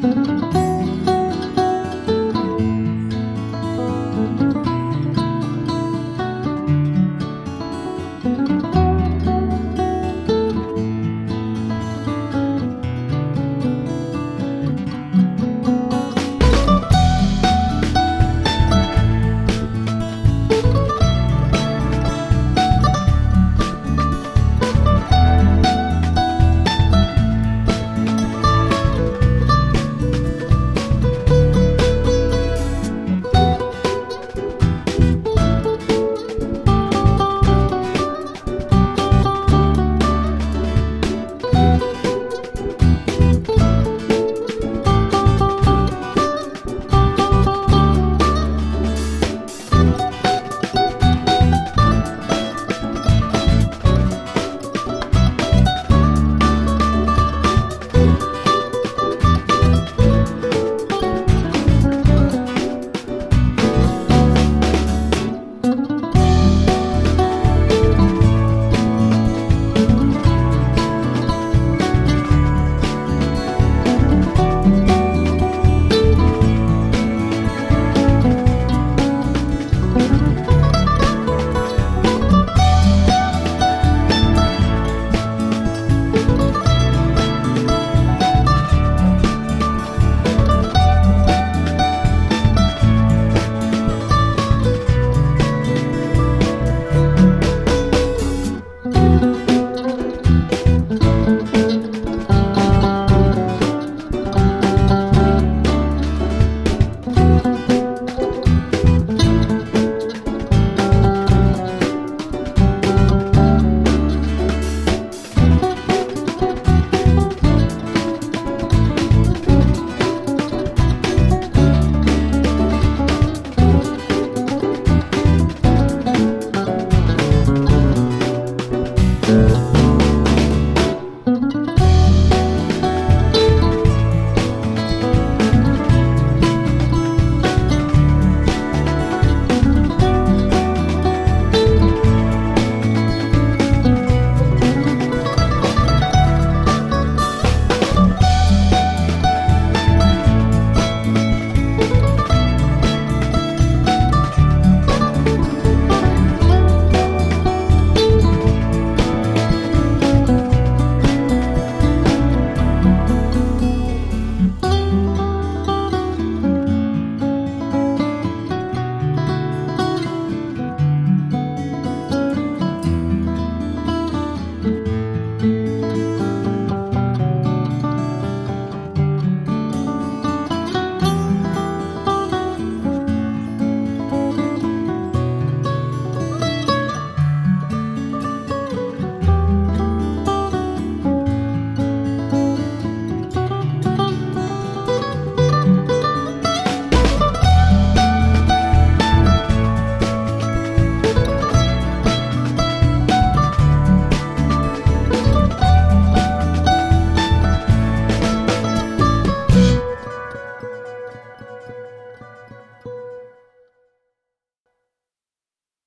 Bye.